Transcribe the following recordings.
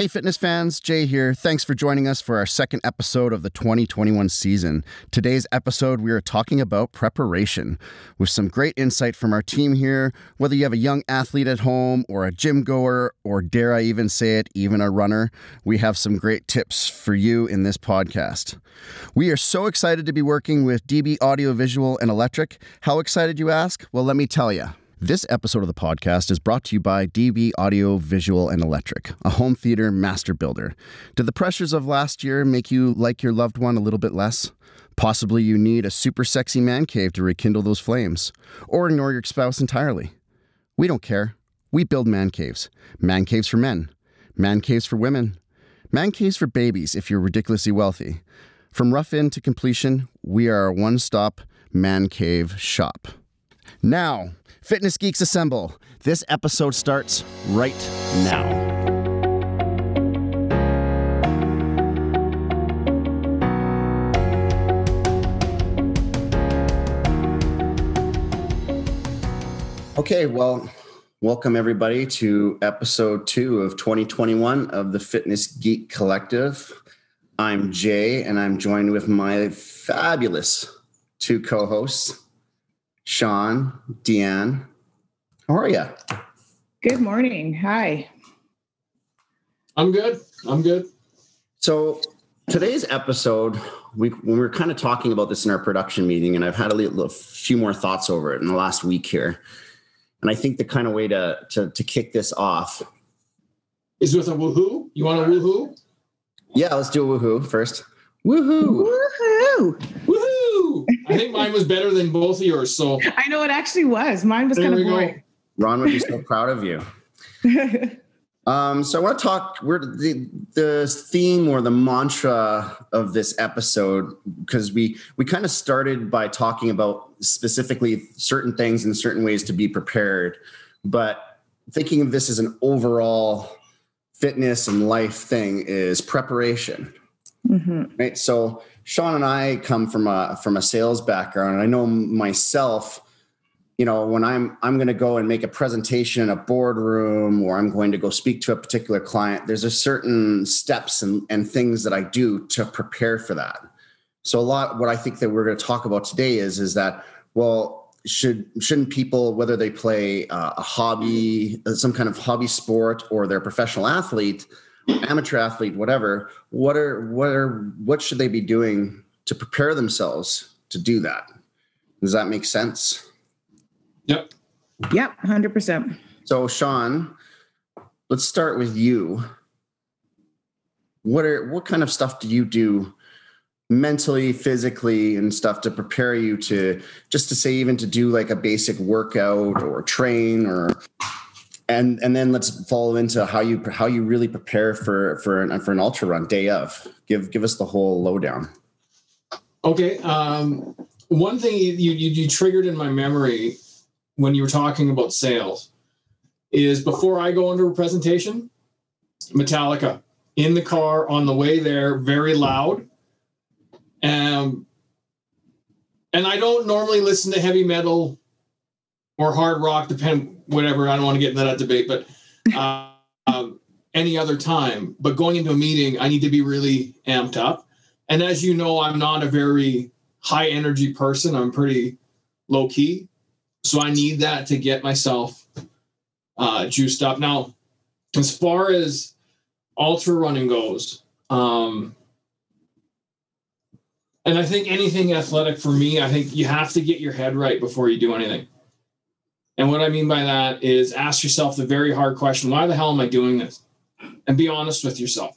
Hey, fitness fans, Jay here. Thanks for joining us for our second episode of the 2021 season. Today's episode, we are talking about preparation with some great insight from our team here. Whether you have a young athlete at home or a gym goer, or dare I even say it, even a runner, we have some great tips for you in this podcast. We are so excited to be working with DB Audio Visual and Electric. How excited, you ask? Well, let me tell you. This episode of the podcast is brought to you by DB Audio, Visual, and Electric, a home theater master builder. Did the pressures of last year make you like your loved one a little bit less? Possibly you need a super sexy man cave to rekindle those flames, or ignore your spouse entirely. We don't care. We build man caves. Man caves for men, man caves for women, man caves for babies if you're ridiculously wealthy. From rough in to completion, we are a one stop man cave shop. Now, Fitness Geeks Assemble. This episode starts right now. Okay, well, welcome everybody to episode two of 2021 of the Fitness Geek Collective. I'm Jay, and I'm joined with my fabulous two co hosts, Sean, Deanne. How are you? Good morning. Hi. I'm good. I'm good. So today's episode, we when we were kind of talking about this in our production meeting, and I've had a, little, a few more thoughts over it in the last week here. And I think the kind of way to to, to kick this off is with a woohoo. You want a woohoo? Yeah, let's do a woohoo first. Woohoo! Woohoo! Woohoo! I think mine was better than both of yours. So I know it actually was. Mine was kind of boring. Ron would be so proud of you. Um, so I want to talk. We're the the theme or the mantra of this episode because we we kind of started by talking about specifically certain things and certain ways to be prepared, but thinking of this as an overall fitness and life thing is preparation. Mm-hmm. Right. So Sean and I come from a from a sales background, I know myself you know when i'm i'm going to go and make a presentation in a boardroom or i'm going to go speak to a particular client there's a certain steps and, and things that i do to prepare for that. So a lot what i think that we're going to talk about today is is that well should shouldn't people whether they play uh, a hobby uh, some kind of hobby sport or they're a professional athlete amateur athlete whatever what are what are what should they be doing to prepare themselves to do that does that make sense Yep. Yep, 100%. So, Sean, let's start with you. What are what kind of stuff do you do mentally, physically, and stuff to prepare you to just to say even to do like a basic workout or train or and and then let's follow into how you how you really prepare for for an for an ultra run day of. Give give us the whole lowdown. Okay. Um, one thing you, you you triggered in my memory when you were talking about sales is before I go into a presentation, Metallica in the car on the way there, very loud. Um, and I don't normally listen to heavy metal or hard rock, depend whatever. I don't want to get into that debate, but uh, um, any other time. But going into a meeting, I need to be really amped up. And as you know, I'm not a very high energy person. I'm pretty low key. So I need that to get myself uh, juiced up. Now, as far as ultra running goes, um, and I think anything athletic for me, I think you have to get your head right before you do anything. And what I mean by that is ask yourself the very hard question why the hell am I doing this? And be honest with yourself.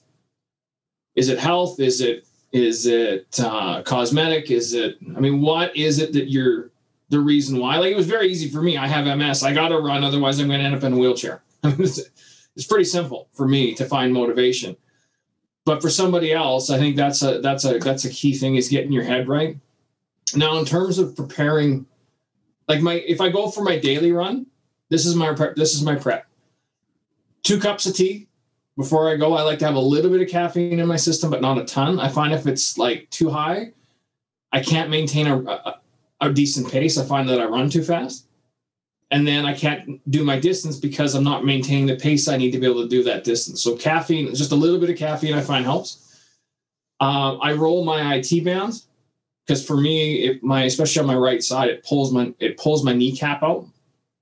Is it health? Is it is it uh, cosmetic? Is it? I mean, what is it that you're the reason why. Like it was very easy for me. I have MS. I got to run, otherwise I'm going to end up in a wheelchair. it's pretty simple for me to find motivation. But for somebody else, I think that's a that's a that's a key thing is getting your head right. Now, in terms of preparing, like my if I go for my daily run, this is my prep. This is my prep. Two cups of tea before I go. I like to have a little bit of caffeine in my system, but not a ton. I find if it's like too high, I can't maintain a, a a decent pace. I find that I run too fast. and then I can't do my distance because I'm not maintaining the pace I need to be able to do that distance. So caffeine, just a little bit of caffeine, I find helps. Uh, I roll my IT bands because for me, my especially on my right side, it pulls my it pulls my kneecap out.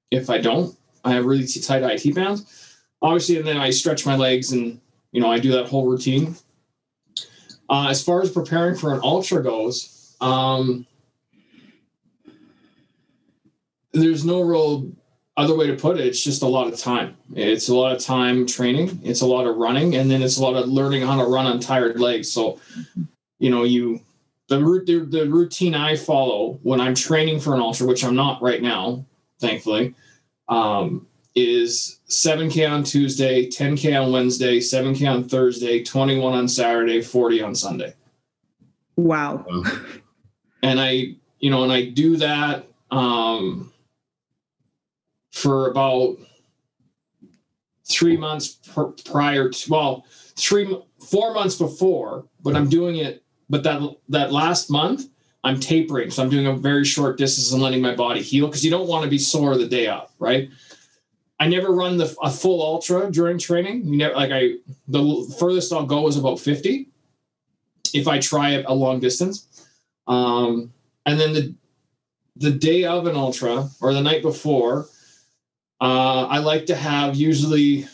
If I don't, I have really tight IT bands. Obviously, and then I stretch my legs and you know I do that whole routine. Uh, as far as preparing for an ultra goes, um, there's no real other way to put it. It's just a lot of time. It's a lot of time training. It's a lot of running, and then it's a lot of learning how to run on tired legs. So, you know, you the the, the routine I follow when I'm training for an ultra, which I'm not right now, thankfully, um, is 7K on Tuesday, 10K on Wednesday, 7K on Thursday, 21 on Saturday, 40 on Sunday. Wow. And I, you know, and I do that. Um, for about three months pr- prior to well three four months before but i'm doing it but that that last month i'm tapering so i'm doing a very short distance and letting my body heal because you don't want to be sore the day up right i never run the a full ultra during training you never like i the furthest i'll go is about 50 if i try it a long distance um and then the the day of an ultra or the night before uh, I like to have usually.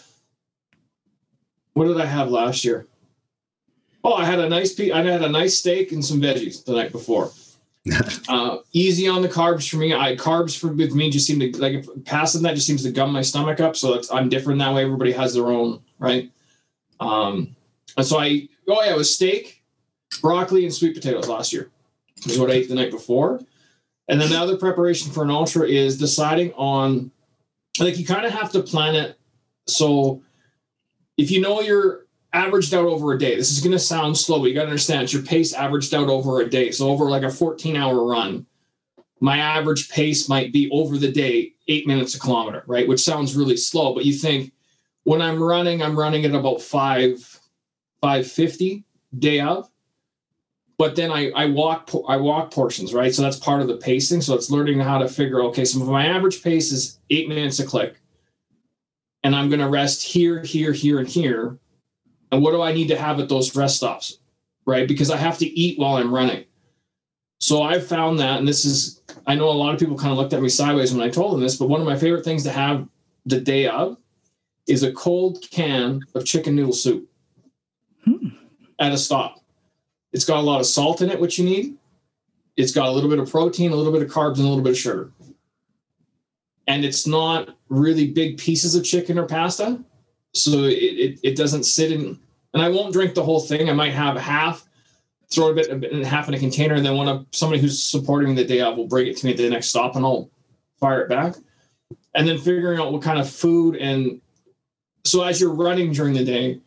What did I have last year? Oh, I had a nice pe- I had a nice steak and some veggies the night before. uh, easy on the carbs for me. I carbs for with me just seem to like passing that just seems to gum my stomach up. So it's, I'm different that way. Everybody has their own right. Um, and so I oh yeah, it was steak, broccoli, and sweet potatoes last year. Is what I ate the night before. And then the other preparation for an ultra is deciding on like you kind of have to plan it so if you know you're averaged out over a day this is going to sound slow but you got to understand it's your pace averaged out over a day so over like a 14 hour run my average pace might be over the day eight minutes a kilometer right which sounds really slow but you think when i'm running i'm running at about five 550 day of but then I, I walk I walk portions, right? So that's part of the pacing. So it's learning how to figure, okay, so my average pace is eight minutes a click, and I'm gonna rest here, here, here, and here. And what do I need to have at those rest stops? Right? Because I have to eat while I'm running. So I've found that, and this is I know a lot of people kind of looked at me sideways when I told them this, but one of my favorite things to have the day of is a cold can of chicken noodle soup hmm. at a stop it's got a lot of salt in it, which you need. It's got a little bit of protein, a little bit of carbs, and a little bit of sugar. And it's not really big pieces of chicken or pasta. So it, it, it doesn't sit in, and I won't drink the whole thing. I might have half, throw a bit, a bit in half in a container, and then when a, somebody who's supporting me the day of will bring it to me at the next stop and I'll fire it back. And then figuring out what kind of food and so as you're running during the day,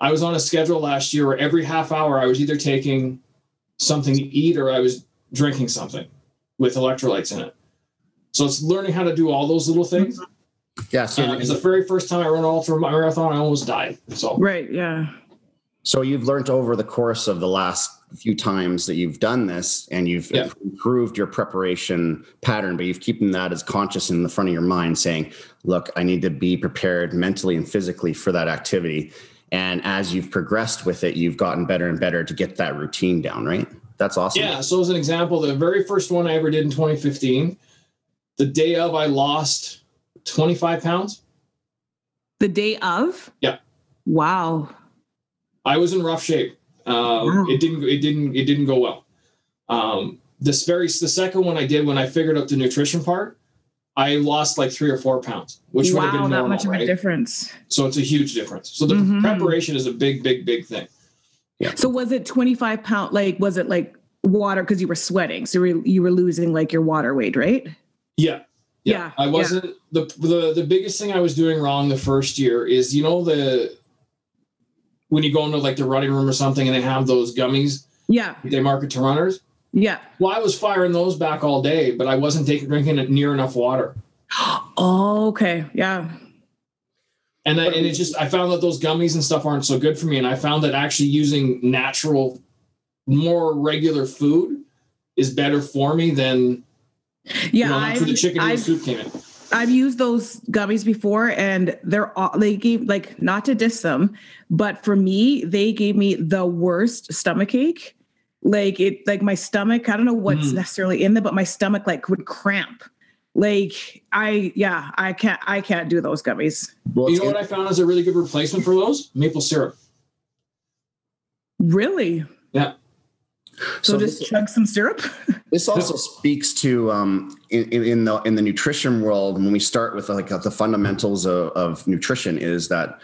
I was on a schedule last year where every half hour I was either taking something to eat or I was drinking something with electrolytes in it. So it's learning how to do all those little things. Yeah. So uh, it's the very first time I ran an ultra marathon, I almost died. So right, yeah. So you've learned over the course of the last few times that you've done this, and you've yeah. improved your preparation pattern, but you've keeping that as conscious in the front of your mind, saying, "Look, I need to be prepared mentally and physically for that activity." And as you've progressed with it, you've gotten better and better to get that routine down, right? That's awesome. Yeah. So, as an example, the very first one I ever did in 2015, the day of, I lost 25 pounds. The day of? Yeah. Wow. I was in rough shape. Um, wow. It didn't. It didn't. It didn't go well. Um, this very the second one I did when I figured out the nutrition part, I lost like three or four pounds, which wow, would have been normal, that much of right? a difference. So it's a huge difference. So the mm-hmm. preparation is a big, big, big thing. Yeah. So was it 25 pound? Like, was it like water because you were sweating? So you were, you were losing like your water weight, right? Yeah. Yeah. yeah I wasn't yeah. the, the, the biggest thing I was doing wrong the first year is, you know, the, when you go into like the running room or something and they have those gummies. Yeah. They market to runners. Yeah. Well, I was firing those back all day, but I wasn't taking drinking near enough water. Oh, okay. Yeah. And I, and it just I found that those gummies and stuff aren't so good for me, and I found that actually using natural, more regular food is better for me than yeah. You know, the chicken and soup came in. I've used those gummies before, and they're all, they gave like not to diss them, but for me, they gave me the worst stomach ache. Like it, like my stomach. I don't know what's Mm. necessarily in there, but my stomach like would cramp. Like I, yeah, I can't, I can't do those gummies. Well, You it's know what I found is a really good replacement for those? Maple syrup. Really? Yeah. So, So just this- chug some syrup. This also speaks to um, in, in the in the nutrition world. When we start with like the fundamentals of, of nutrition, is that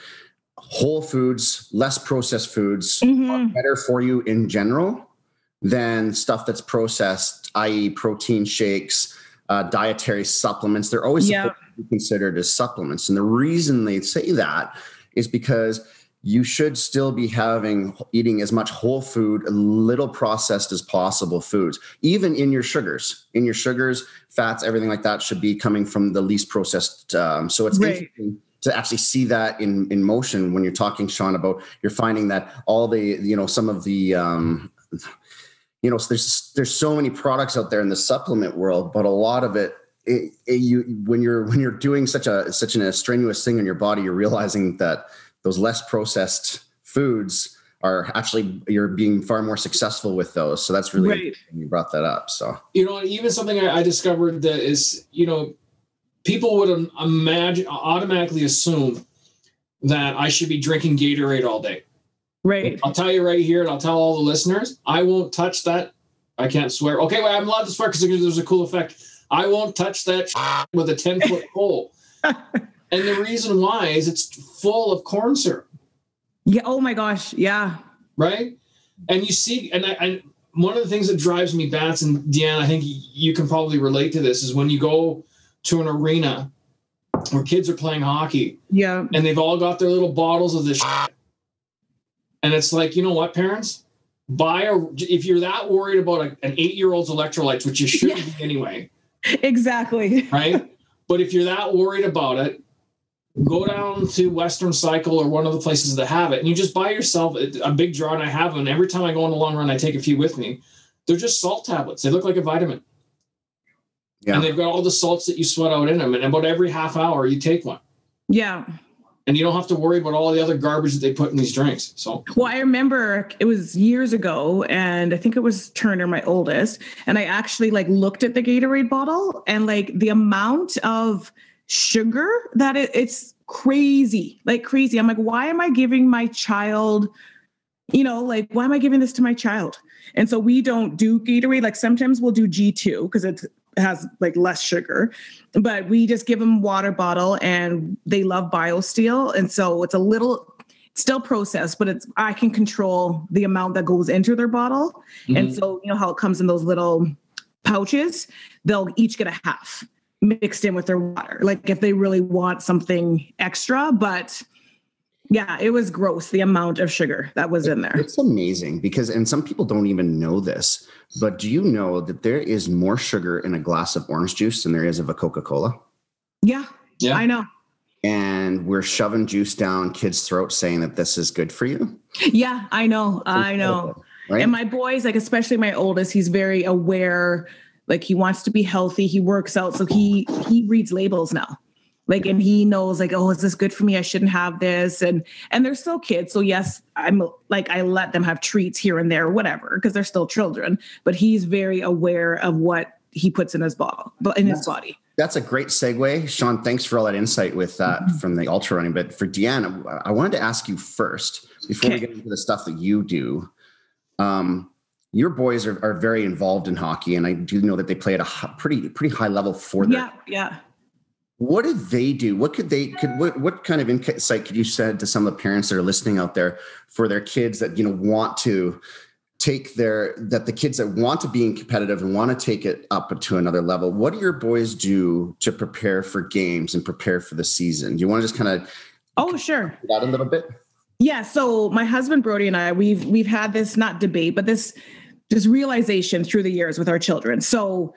whole foods, less processed foods, are Mhm. better for you in general than stuff that's processed, i.e., protein shakes, uh, dietary supplements. They're always Yeah. supposed to be considered as supplements, and the reason they say that is because you should still be having eating as much whole food little processed as possible foods even in your sugars in your sugars fats everything like that should be coming from the least processed um, so it's Right. interesting to actually see that in in motion when you're talking sean about you're finding that all the you know some of the um, you know there's there's so many products out there in the supplement world but a lot of it it, it, you when you're when you're doing such a such an strenuous thing in your body you're realizing that those less processed foods are actually you're being far more successful with those so that's really Right. interesting you brought that up so You know, even something I, I discovered that is, you know, people would im- imagine automatically assume that I should be drinking Gatorade all day. Right. I'll tell you right here, and I'll tell all the listeners, I won't touch that. I can't swear. Okay, well, I'm allowed to swear because there's a cool effect. I won't touch that with a 10 foot pole. and the reason why is it's full of corn syrup, Yeah. Oh my gosh. Yeah. right? And you see, and I, and one of the things that drives me bats, and Deanne, I think you can probably relate to this, is when you go to an arena where kids are playing hockey Yeah. and they've all got their little bottles of this shit. and it's like you know what parents buy a if you're that worried about a, an eight year old's electrolytes which you shouldn't Yeah. be anyway Exactly. right but if you're that worried about it go down to western cycle or one of the places that have it and you just buy yourself a, a big jar and i have them and every time i go on a long run i take a few with me. They're just salt tablets. They look like a vitamin. Yeah. And they've got all the salts that you sweat out in them and about every half hour you take one. Yeah. and you don't have to worry about all the other garbage that they put in these drinks so. Well, I remember it was years ago, and I think it was Turner, my oldest, and I actually like looked at the Gatorade bottle and like the amount of sugar that it, it's crazy, like crazy. I'm like, why am I giving my child, you know, like why am I giving this to my child? And so we don't do Gatorade. Like sometimes we'll do G2 because it has like less sugar, but we just give them water bottle and they love BioSteel. And so it's a little still processed, but it's I can control the amount that goes into their bottle. And mm-hmm. so you know how it comes in those little pouches, they'll each get a half mixed in with their water. Like if they really want something extra, but yeah, it was gross the amount of sugar that was in there. It's amazing because, and some people don't even know this, but do you know that there is more sugar in a glass of orange juice than there is of a Coca Cola? Yeah, Yeah. I know. And we're shoving juice down kids' throats saying that this is good for you. Yeah, I know. I know. Right? And my boys, like especially my oldest, he's very aware. Like he wants to be healthy. He works out, so he he reads labels now. Like and he knows like, oh, is this good for me? I shouldn't have this. And and they're still kids, so yes, I'm like I let them have treats here and there, whatever, because they're still children. But he's very aware of what he puts in his bottle, but in his body. That's a great segue. Sean, thanks for all that insight with that from the ultra running. But for Deanna, I wanted to ask you first, before we get into the stuff that you do. Um, your boys are, are very involved in hockey, and I do know that they play at a pretty pretty high level for their Yeah, yeah. what did they do what could they could what, what kind of insight could you send to some of the parents that are listening out there for their kids that you know want to take their that the kids that want to be in competitive and want to take it up to another level what do your boys do to prepare for games and prepare for the season do you want to just kind of Oh, sure. that a little bit Yeah, so my husband Brody and I we've we've had this not debate, but this this realization through the years with our children. So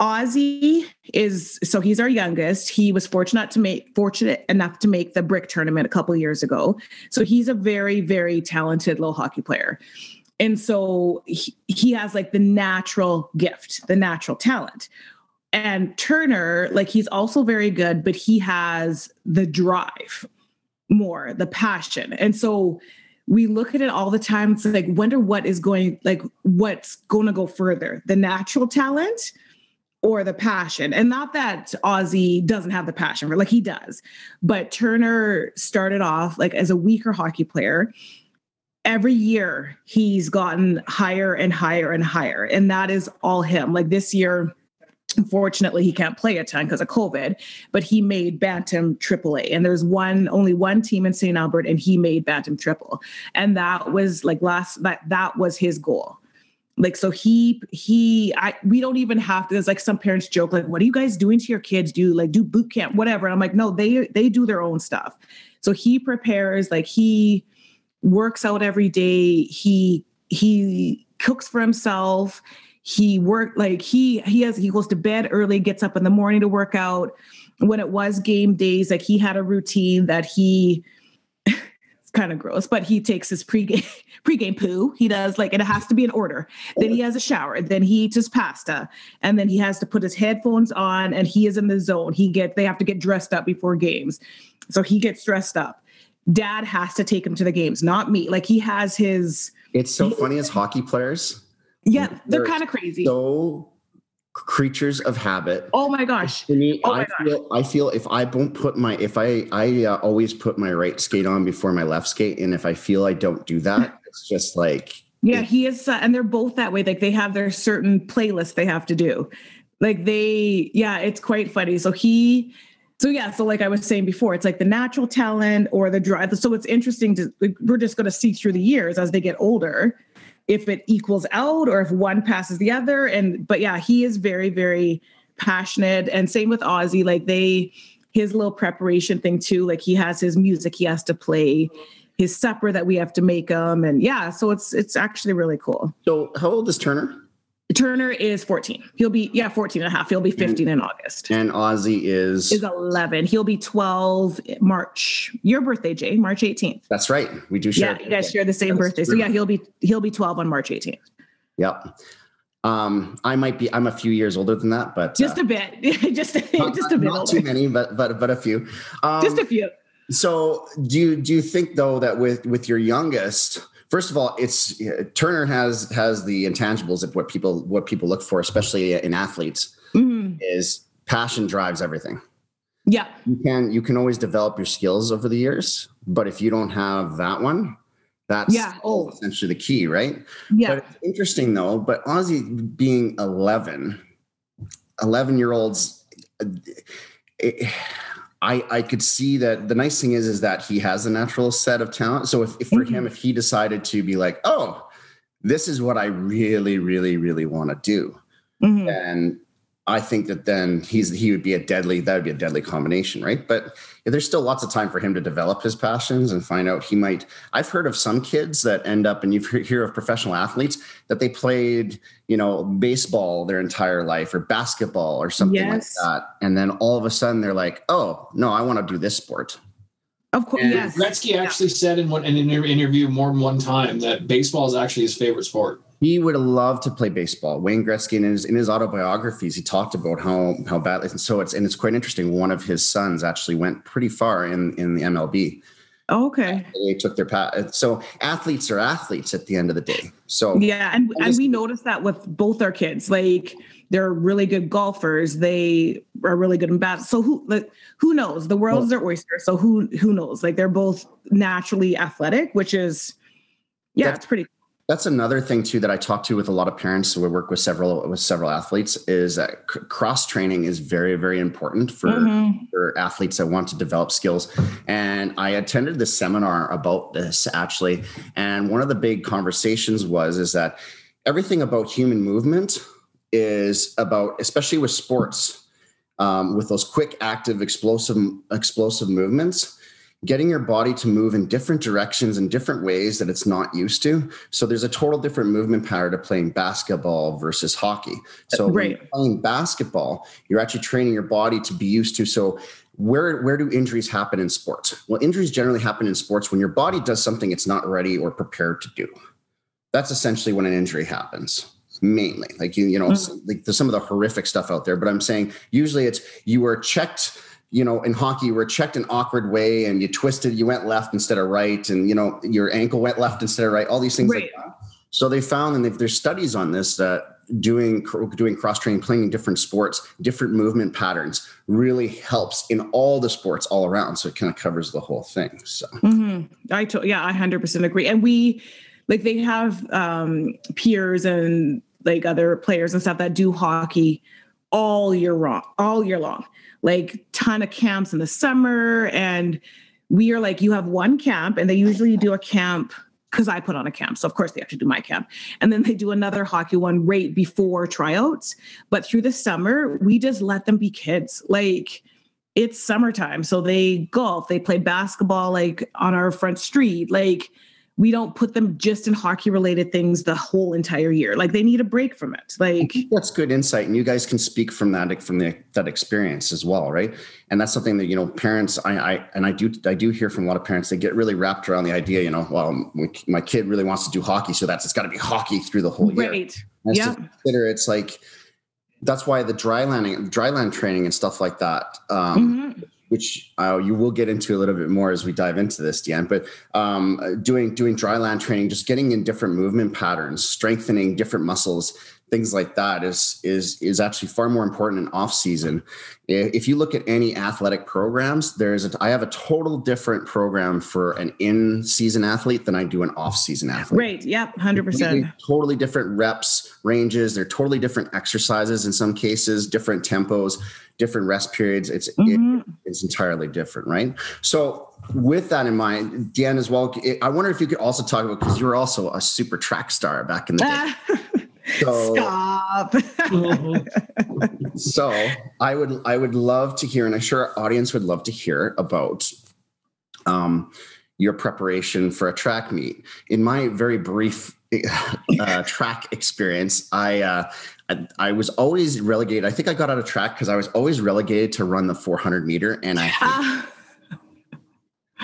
Ozzy is so he's our youngest. He was fortunate to make fortunate enough to make the brick tournament a couple years ago. So he's a very very talented little hockey player. And so he, he has like the natural gift, the natural talent. And Turner, like he's also very good, but he has the drive more, the passion. And so we look at it all the time. It's like, wonder what is going, like, what's going to go further the natural talent or the passion. And not that Ozzy doesn't have the passion, like he does. But Turner started off like as a weaker hockey player. Every year he's gotten higher and higher and higher. And that is all him. Like this year, Unfortunately, he can't play a ton because of COVID, but he made Bantam AAA. And there's one, only one team in St. Albert, and he made Bantam Triple. And that was like last, that that was his goal. Like so, he he I we don't even have to. There's like some parents joke like, "What are you guys doing to your kids? Do like do boot camp, whatever?" And I'm like, no, they they do their own stuff. So he prepares, like he works out every day. He he cooks for himself he worked like he he has he goes to bed early gets up in the morning to work out. When it was game days like he had a routine that he it's kind of gross but he takes his pregame pregame poo. He does like it has to be in order. Then he has a shower. Then he eats his pasta. And then he has to put his headphones on and he is in the zone. He get they have to get dressed up before games. So he gets dressed up. Dad has to take him to the games not me. Like he has his it's so funny as hockey players yeah, they're, they're kind of crazy. So creatures of habit. Oh my gosh. Me, oh I feel I feel if I don't put my if I I uh, always put my right skate on before my left skate, and if I feel I don't do that, it's just like yeah, he is, uh, and they're both that way. Like they have their certain playlist they have to do. Like they, yeah, it's quite funny. So he. So yeah, so like I was saying before, it's like the natural talent or the drive. So it's interesting to like, we're just going to see through the years as they get older if it equals out or if one passes the other. And but yeah, he is very, very passionate. And same with Ozzy, like they his little preparation thing too. Like he has his music he has to play, his supper that we have to make him. And yeah, so it's it's actually really cool. So how old is Turner? Turner is 14. He'll be, yeah, 14 and a half. He'll be 15 in August. And Ozzy is? Is 11. He'll be 12 March. Your birthday, Jay, March 18th. That's right. We do share. Yeah, you guys share the same birthday. So yeah, he'll be, he'll be 12 on March 18th. Yep. Um, I might be, I'm a few years older than that, but just uh, a bit, just, not, just a bit. Not older. too many, but, but, but a few. Um, just a few. So do you, do you think though that with, with your youngest, first of all, it's Turner has has the intangibles of what people what people look for, especially in athletes, mm-hmm. is passion drives everything. Yeah, you can you can always develop your skills over the years, but if you don't have that one, that's yeah, oh. essentially the key, right? Yeah. But it's interesting though, but Ozzy being 11, 11 year olds. It, I, I could see that the nice thing is is that he has a natural set of talent. So if, if for mm-hmm. him, if he decided to be like, oh, this is what I really, really, really want to do, mm-hmm. and I think that then he's he would be a deadly that would be a deadly combination, right? But there's still lots of time for him to develop his passions and find out he might. I've heard of some kids that end up, and you hear of professional athletes that they played, you know, baseball their entire life or basketball or something yes. like that, and then all of a sudden they're like, oh no, I want to do this sport. Of course, and yes. Gretzky actually yeah. said in one in an interview more than one time that baseball is actually his favorite sport. He would have loved to play baseball. Wayne Gretzky in his in his autobiographies, he talked about how how badly. And so it's and it's quite interesting. One of his sons actually went pretty far in in the MLB. Oh, okay. They took their path. So athletes are athletes at the end of the day. So yeah, and just, and we noticed that with both our kids. Like they're really good golfers. They are really good in bat. So who like, who knows? The world's their oyster. So who who knows? Like they're both naturally athletic, which is yeah, it's pretty that's another thing too that I talk to with a lot of parents. We work with several with several athletes. Is that cross training is very very important for mm-hmm. for athletes that want to develop skills. And I attended this seminar about this actually, and one of the big conversations was is that everything about human movement is about, especially with sports, um, with those quick, active, explosive explosive movements getting your body to move in different directions in different ways that it's not used to. So there's a total different movement power to playing basketball versus hockey. So right. playing basketball, you're actually training your body to be used to. So where where do injuries happen in sports? Well, injuries generally happen in sports when your body does something it's not ready or prepared to do. That's essentially when an injury happens. mainly. Like you, you know, mm-hmm. like there's some of the horrific stuff out there, but I'm saying usually it's you were checked you know, in hockey, you were checked an awkward way and you twisted, you went left instead of right, and you know, your ankle went left instead of right, all these things right. like that. So they found, and there's studies on this that doing doing cross training, playing different sports, different movement patterns really helps in all the sports all around. So it kind of covers the whole thing. So mm-hmm. I to- yeah, I hundred percent agree. And we like they have um, peers and like other players and stuff that do hockey all year long, all year long like ton of camps in the summer and we are like you have one camp and they usually do a camp because I put on a camp. So of course they have to do my camp. And then they do another hockey one right before tryouts. But through the summer, we just let them be kids. Like it's summertime. So they golf, they play basketball like on our front street. Like we don't put them just in hockey related things the whole entire year. Like they need a break from it. Like that's good insight, and you guys can speak from that from the, that experience as well, right? And that's something that you know parents. I, I and I do I do hear from a lot of parents. They get really wrapped around the idea. You know, well, my kid really wants to do hockey, so that's it's got to be hockey through the whole year. Right. Yeah. Consider it's like that's why the dry landing, dry land training, and stuff like that. Um, mm-hmm which uh, you will get into a little bit more as we dive into this, Deanne. But um, doing doing dry land training, just getting in different movement patterns, strengthening different muscles, things like that is is is actually far more important in off season. If you look at any athletic programs, there's a, I have a total different program for an in season athlete than I do an off season athlete. Right. Yep. Hundred percent. Totally different reps ranges. They're totally different exercises in some cases, different tempos, different rest periods. It's mm-hmm. it, it's entirely different, right? So with that in mind, Deanne, as well, I wonder if you could also talk about because you were also a super track star back in the day. So, Stop. so I would I would love to hear, and I'm sure our audience would love to hear about um, your preparation for a track meet. In my very brief uh, track experience, I, uh, I, I was always relegated. I think I got out of track because I was always relegated to run the 400 meter, and I.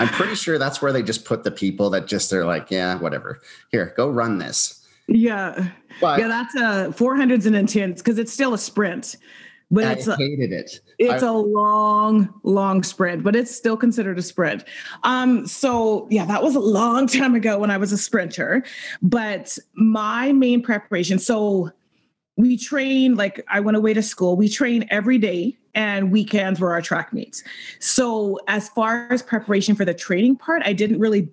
I'm pretty sure that's where they just put the people that just they're like, yeah, whatever. Here, go run this. Yeah. But yeah, that's a 400s and intense because it's still a sprint. But I it's hated it. It's I, a long, long sprint, but it's still considered a sprint. Um, so yeah, that was a long time ago when I was a sprinter. But my main preparation, so we train like I went away to school. We train every day and weekends were our track meets. So as far as preparation for the training part, I didn't really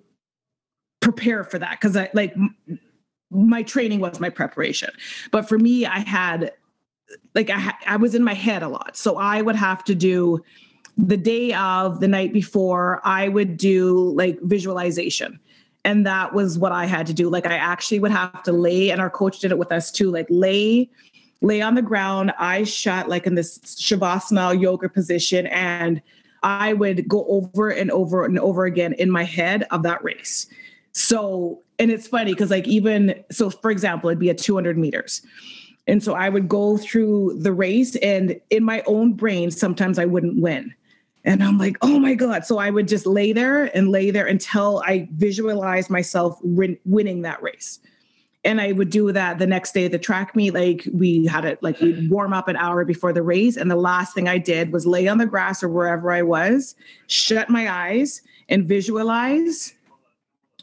prepare for that because I like my training was my preparation. But for me, I had like I, I was in my head a lot. So I would have to do the day of, the night before, I would do like visualization. And that was what I had to do. Like I actually would have to lay, and our coach did it with us too, like lay lay on the ground, eyes shut, like in this shavasana yoga position, and I would go over and over and over again in my head of that race. So and it's funny because like even so for example it'd be at 200 meters. And so i would go through the race and in my own brain sometimes i wouldn't win. And i'm like oh my god. So i would just lay there and lay there until i visualized myself win- winning that race. And i would do that the next day at the track meet like we had it like we'd warm up an hour before the race and the last thing i did was lay on the grass or wherever i was shut my eyes and visualize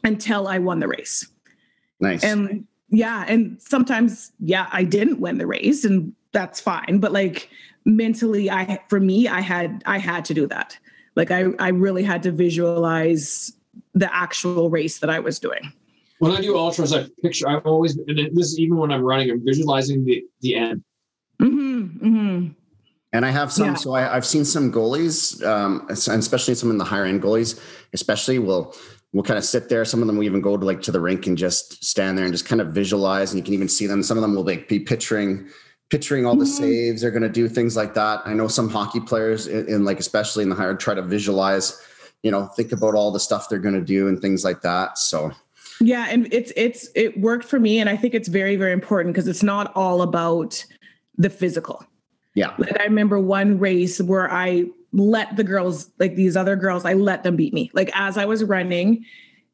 until I won the race. Nice. And yeah, and sometimes yeah, I didn't win the race and that's fine, but like mentally I for me I had I had to do that. Like I I really had to visualize the actual race that I was doing. When I do ultras, I picture. I've always, and this is even when I'm running, I'm visualizing the the end. Mm-hmm, mm-hmm. And I have some, yeah. so I, have seen some goalies, um, especially some in the higher end goalies, especially will we'll kind of sit there. Some of them will even go to like to the rink and just stand there and just kind of visualize. And you can even see them. Some of them will like be picturing picturing all the mm-hmm. saves. They're going to do things like that. I know some hockey players in, in, like especially in the higher try to visualize, you know, think about all the stuff they're going to do and things like that. So yeah, and it's it's it worked for me, and I think it's very very important because it's not all about the physical. Yeah, like I remember one race where I let the girls, like these other girls, I let them beat me. Like as I was running,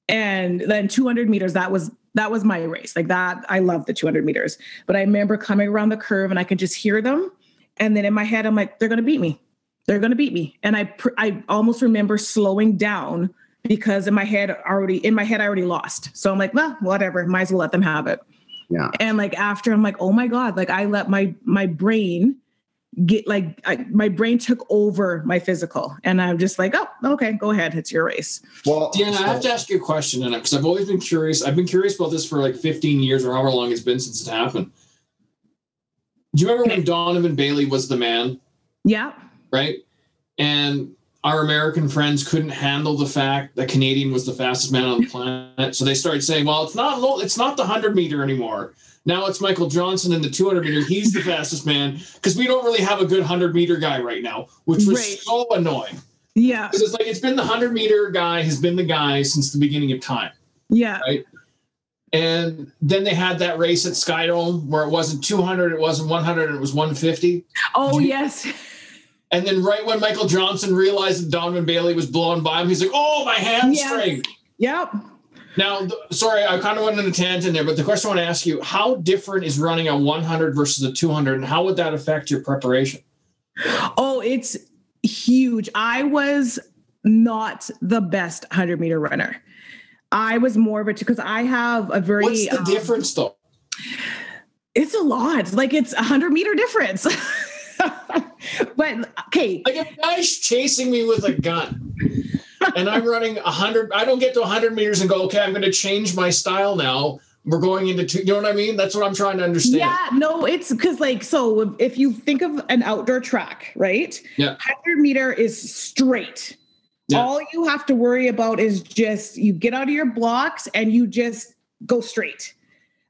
and then 200 meters, that was That was my race. Like that, I love the 200 meters. But I remember coming around the curve and I could just hear them. And then in my head, I'm like, they're going to beat me. They're going to beat me. And I, I almost remember slowing down because in my head already, in my head, I already lost. So I'm like, well, whatever. Might as well let them have it. Yeah. And like after, I'm like, oh my god, like I let my my brain get like I, my brain took over my physical and i'm just like oh okay go ahead it's your race. Well yeah so, i have to ask you a question and because i've always been curious i've been curious about this for like 15 years or however long it's been since it happened. Do you remember okay. when donovan bailey was the man? Yeah. Right? And our american friends couldn't handle the fact that canadian was the fastest man on the planet so they started saying well it's not low it's not the 100 meter anymore now it's Michael Johnson in the 200 meter. He's the fastest man because we don't really have a good 100 meter guy right now, which was right. so annoying. Yeah. Because it's like it's been the 100 meter guy has been the guy since the beginning of time. Yeah. Right. And then they had that race at Skydome where it wasn't 200, it wasn't 100, it was 150. Oh, yes. And then right when Michael Johnson realized that Donovan Bailey was blowing by him, he's like, oh, my hamstring. Yep. Now, sorry, I kind of went on a tangent there, but the question I want to ask you: How different is running a 100 versus a 200, and how would that affect your preparation? Oh, it's huge. I was not the best 100 meter runner. I was more of a because I have a very. What's the um, difference, though? It's a lot. Like it's a hundred meter difference. but okay, like a guy's chasing me with a gun and I'm running 100, I don't get to 100 meters and go, okay, I'm going to change my style now. We're going into, two, you know what I mean? That's what I'm trying to understand. Yeah, no, it's because, like, so if you think of an outdoor track, right? Yeah. 100 meter is straight. Yeah. All you have to worry about is just you get out of your blocks and you just go straight.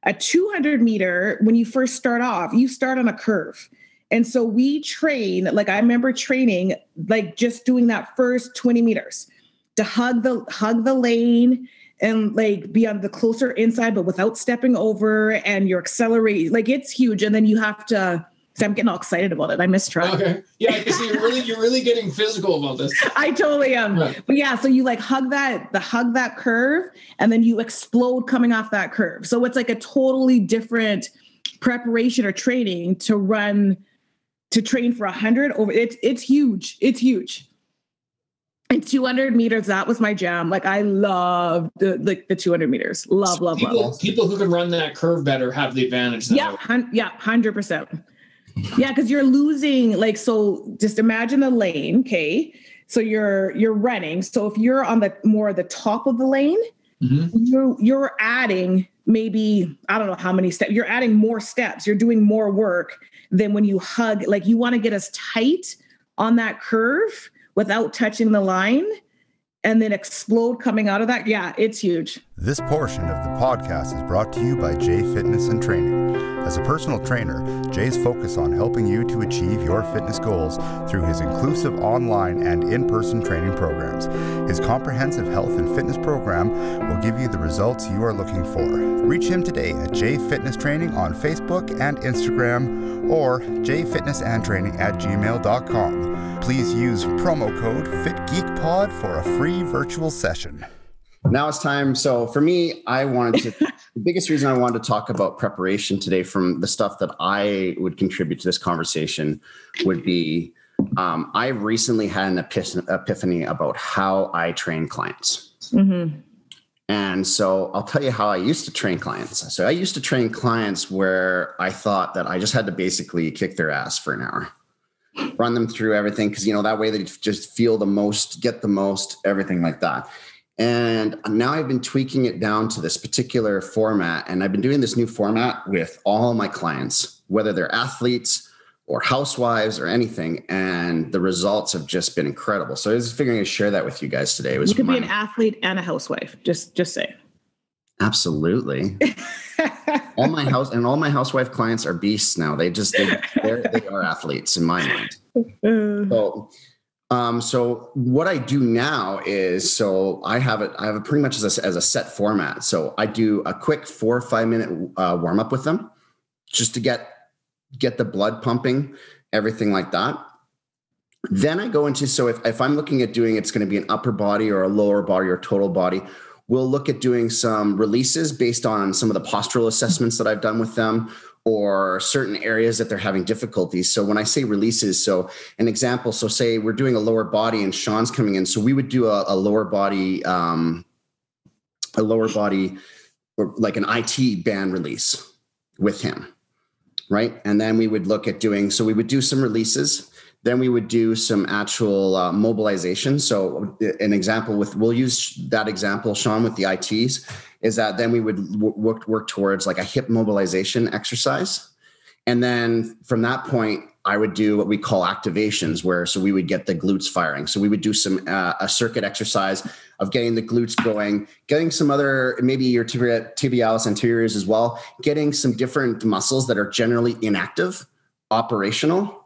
A 200 meter, when you first start off, you start on a curve. And so we train, like I remember training, like just doing that first 20 meters to hug the hug the lane and like be on the closer inside, but without stepping over and you're accelerating. Like it's huge. And then you have to so I'm getting all excited about it. I miss track. Okay. Yeah, because you're really you're really getting physical about this. I totally am. Right. But yeah, so you like hug that the hug that curve and then you explode coming off that curve. So it's like a totally different preparation or training to run to train for a hundred over it's it's huge. It's huge. And 200 meters, that was my jam. Like I love the like the 200 meters. Love, love, people, love. People who can run that curve better have the advantage. Yeah, hun- yeah, hundred percent. Yeah, because you're losing. Like so, just imagine the lane. Okay, so you're you're running. So if you're on the more the top of the lane, mm-hmm. you're you're adding maybe I don't know how many steps. You're adding more steps. You're doing more work than when you hug. Like you want to get as tight on that curve without touching the line and then explode coming out of that. Yeah, it's huge. This portion of the podcast is brought to you by Jay Fitness and Training. As a personal trainer, Jay's focus on helping you to achieve your fitness goals through his inclusive online and in person training programs. His comprehensive health and fitness program will give you the results you are looking for. Reach him today at Jay Fitness Training on Facebook and Instagram or jfitnessandtraining at gmail.com. Please use promo code FitGeekPod for a free virtual session. Now it's time. So for me, I wanted to, the biggest reason I wanted to talk about preparation today from the stuff that I would contribute to this conversation would be um, I recently had an epiphany about how I train clients. Mm-hmm. And so I'll tell you how I used to train clients. So I used to train clients where I thought that I just had to basically kick their ass for an hour, run them through everything. Cause you know, that way they just feel the most, get the most, everything like that. And now I've been tweaking it down to this particular format. And I've been doing this new format with all my clients, whether they're athletes or housewives or anything. And the results have just been incredible. So I was figuring to share that with you guys today. It was you could be an athlete and a housewife. Just just say. Absolutely. all my house and all my housewife clients are beasts now. They just they, they are athletes in my mind. Uh. So um, so what I do now is so I have it. I have it pretty much as a, as a set format. So I do a quick four or five minute uh, warm up with them, just to get get the blood pumping, everything like that. Then I go into so if if I'm looking at doing it's going to be an upper body or a lower body or total body. we'll look at doing some releases based on some of the postural assessments that I've done with them or certain areas that they're having difficulties. So when I say releases, so an example, so say we're doing a lower body and Sean's coming in, so we would do a, a lower body, um, a lower body, or like an IT band release with him, right? And then we would look at doing, so we would do some releases then we would do some actual uh, mobilization. So, an example with we'll use that example, Sean, with the ITs, is that then we would work work towards like a hip mobilization exercise, and then from that point, I would do what we call activations, where so we would get the glutes firing. So we would do some uh, a circuit exercise of getting the glutes going, getting some other maybe your tibialis anteriors as well, getting some different muscles that are generally inactive, operational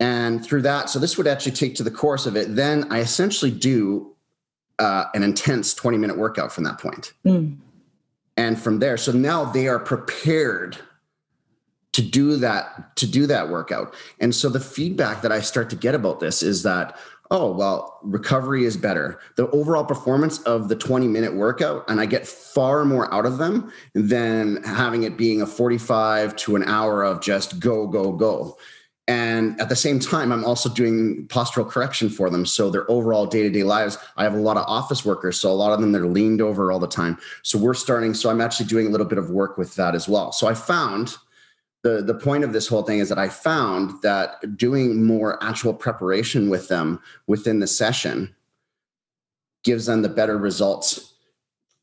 and through that, so this would actually take to the course of it. Then I essentially do uh, an intense 20 minute workout from that point. Mm. And from there, so now they are prepared to do that to do that workout. And so the feedback that I start to get about this is that oh well recovery is better the overall performance of the 20 minute workout and i get far more out of them than having it being a 45 to an hour of just go go go and at the same time, I'm also doing postural correction for them. So their overall day to day lives, I have a lot of office workers. So a lot of them, they're leaned over all the time. So we're starting. So I'm actually doing a little bit of work with that as well. So I found the, the point of this whole thing is that I found that doing more actual preparation with them within the session gives them the better results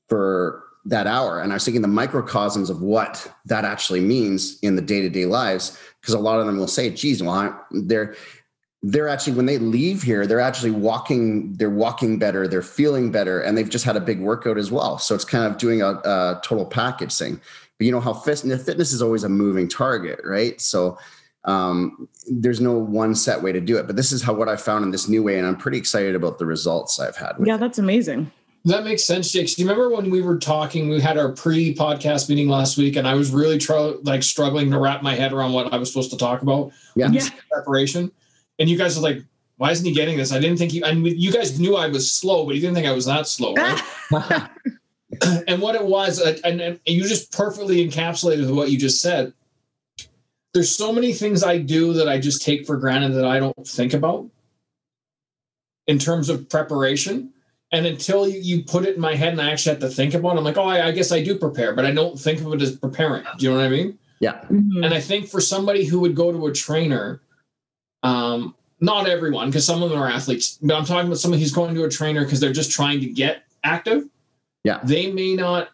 for that hour. And I was thinking the microcosms of what that actually means in the day to day lives, because a lot of them will say, geez, well, I, they're, they're actually, when they leave here, they're actually walking, they're walking better, they're feeling better, and they've just had a big workout as well. So it's kind of doing a, a total package thing. But you know how fitness, fitness is always a moving target, right? So um, there's no one set way to do it. But this is how what I found in this new way, and I'm pretty excited about the results I've had. yeah, that's amazing. That makes sense, Jake. Do you remember when we were talking? We had our pre-podcast meeting last week, and I was really tr- like struggling to wrap my head around what I was supposed to talk about. Yeah. yeah. Preparation, and you guys are like, "Why isn't he getting this?" I didn't think he. And you guys knew I was slow, but you didn't think I was that slow, right? and what it was, uh, and, and you just perfectly encapsulated what you just said. There's so many things I do that I just take for granted that I don't think about in terms of preparation and until you, you put it in my head and I actually have to think about it, I'm like, oh, I, I, guess I do prepare, but I don't think of it as preparing. Do you know what I mean? Yeah. Mm-hmm. And I think for somebody who would go to a trainer, um, not everyone, because some of them are athletes, but I'm talking about somebody who's going to a trainer because they're just trying to get active. Yeah. They may not,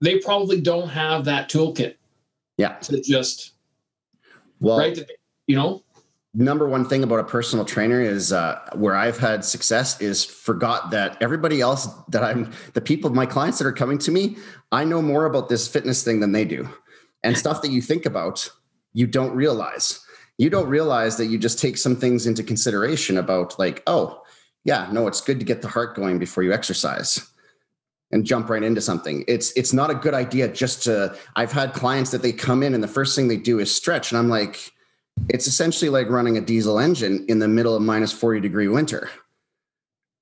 they probably don't have that toolkit. Yeah. To just, well, right. You know? Number one thing about a personal trainer is uh, where I've had success is forgot that everybody else that I'm the people, my clients that are coming to me, I know more about this fitness thing than they do. And stuff that you think about, you don't realize. You don't realize that you just take some things into consideration about like, oh, yeah, no, it's good to get the heart going before you exercise and jump right into something. It's it's not a good idea just to I've had clients that they come in and the first thing they do is stretch and I'm like, it's essentially like running a diesel engine in the middle of minus 40 degree winter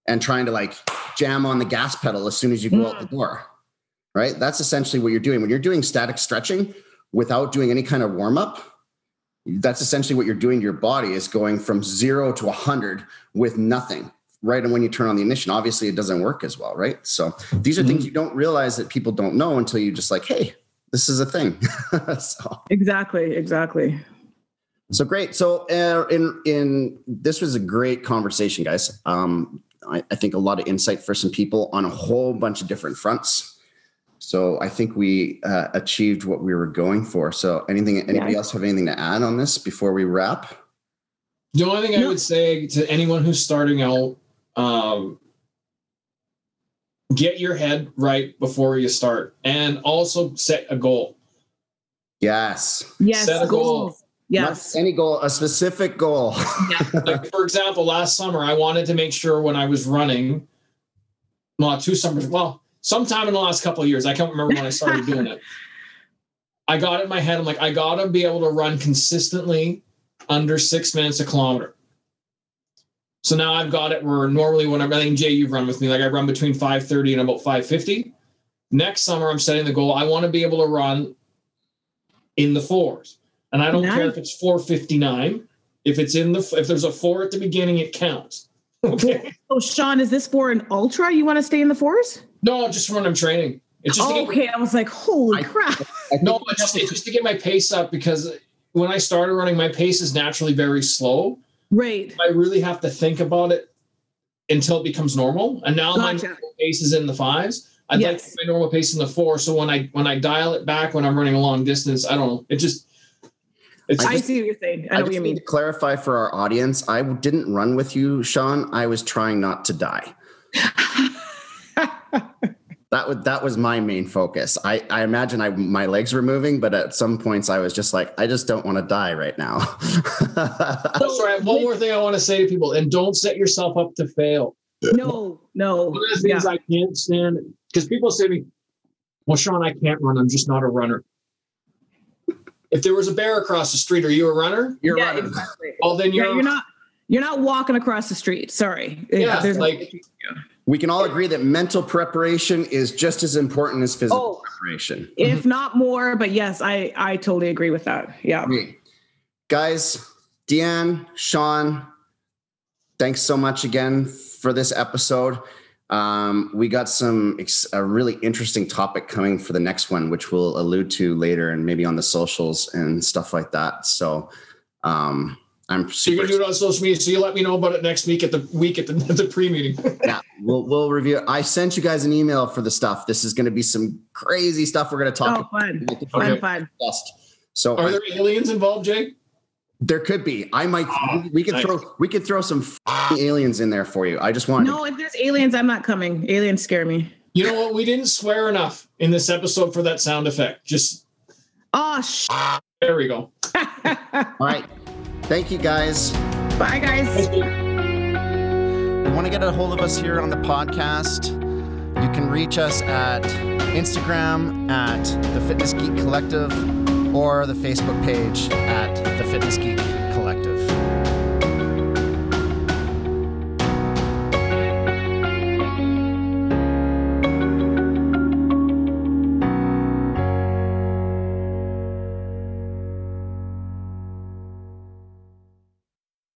and trying to like jam on the gas pedal as soon as you go mm. out the door. Right? That's essentially what you're doing. When you're doing static stretching without doing any kind of warm up, that's essentially what you're doing to your body is going from zero to 100 with nothing right and when you turn on the ignition obviously it doesn't work as well right so these are mm-hmm. things you don't realize that people don't know until you just like hey this is a thing so. exactly exactly so great. So uh, in in this was a great conversation, guys. Um, I, I, think a lot of insight for some people on a whole bunch of different fronts. So I think we uh, achieved what we were going for. So anything, anybody yeah. else have anything to add on this before we wrap? The only thing I would say to anyone who's starting out, um, get your head right before you start, and also set a goal. Yes. Yes. Set a goal. goal. Yes. Not any goal, a specific goal. Yeah. like for example, last summer I wanted to make sure when I was running, well, two summers, well, sometime in the last couple of years, I can't remember when I started doing it. I got it in my head, I'm like, I gotta be able to run consistently under six minutes a kilometer. So now I've got it where normally when I'm running, Jay, you've run with me, like I run between 530 and about 550. next summer I'm setting the goal. I want to be able to run in the fours. And I don't Nice. care if it's 459. If it's in the if there's a four at the beginning, it counts. Okay. Oh, Sean, is this for an ultra? You want to stay in the fours? No, just when I'm training. It's just to Oh, get, okay. I was like, holy I- crap. I no, think it's just, it's just to get my pace up because when I started running, my pace is naturally very slow. Right. I really have to think about it until it becomes normal. And now my Gotcha. normal pace is in the fives. I'd like Yes. my normal pace in the four. So when I when I dial it back when I'm running a long distance, I don't know. It just it's I just, see what you're saying. I I know what just you need mean. to clarify for our audience. I didn't run with you, Sean. I was trying not to die. That was that was my main focus. I, I imagine I my legs were moving, but at some points I was just like, I just don't want to die right now. Oh, sorry. One more thing I want to say to people, and don't set yourself up to fail. no, no. One of the things Yeah. I can't stand because people say to me, "Well, Sean, I can't run. I'm just not a runner." If there was a bear across the street, are you a runner? You're yeah, running. exactly. Well, then you're, yeah, you're not. You're not walking across the street. Sorry. Yeah, There's like- We can all agree that mental preparation is just as important as physical Oh. preparation. if mm-hmm. not more, but yes, I I totally agree with that. Yeah. Great. Guys, Deanne, Sean, thanks so much again for this episode. Um, we got some ex- a really interesting topic coming for the next one, which we'll allude to later and maybe on the socials and stuff like that. So um, I'm So you're gonna do it on social media. So you let me know about it next week at the week at the, at the pre-meeting. yeah, we'll we'll review. it. I sent you guys an email for the stuff. This is going to be some crazy stuff we're going to talk Oh, fun, about. fun, Okay. fun. So Are I- there aliens involved, Jake? There could be. I might. Oh, we could nice. throw. We could throw some aliens in there for you. I just want. No, if there's aliens, I'm not coming. Aliens scare me. You know what? We didn't swear enough in this episode for that sound effect. Just Oh, sh- there we go. All right. Thank you, guys. bye, guys. You want to get a hold of us here on the podcast? You can reach us at Instagram at the Fitness Geek Collective or the Facebook page at the Fitness Geek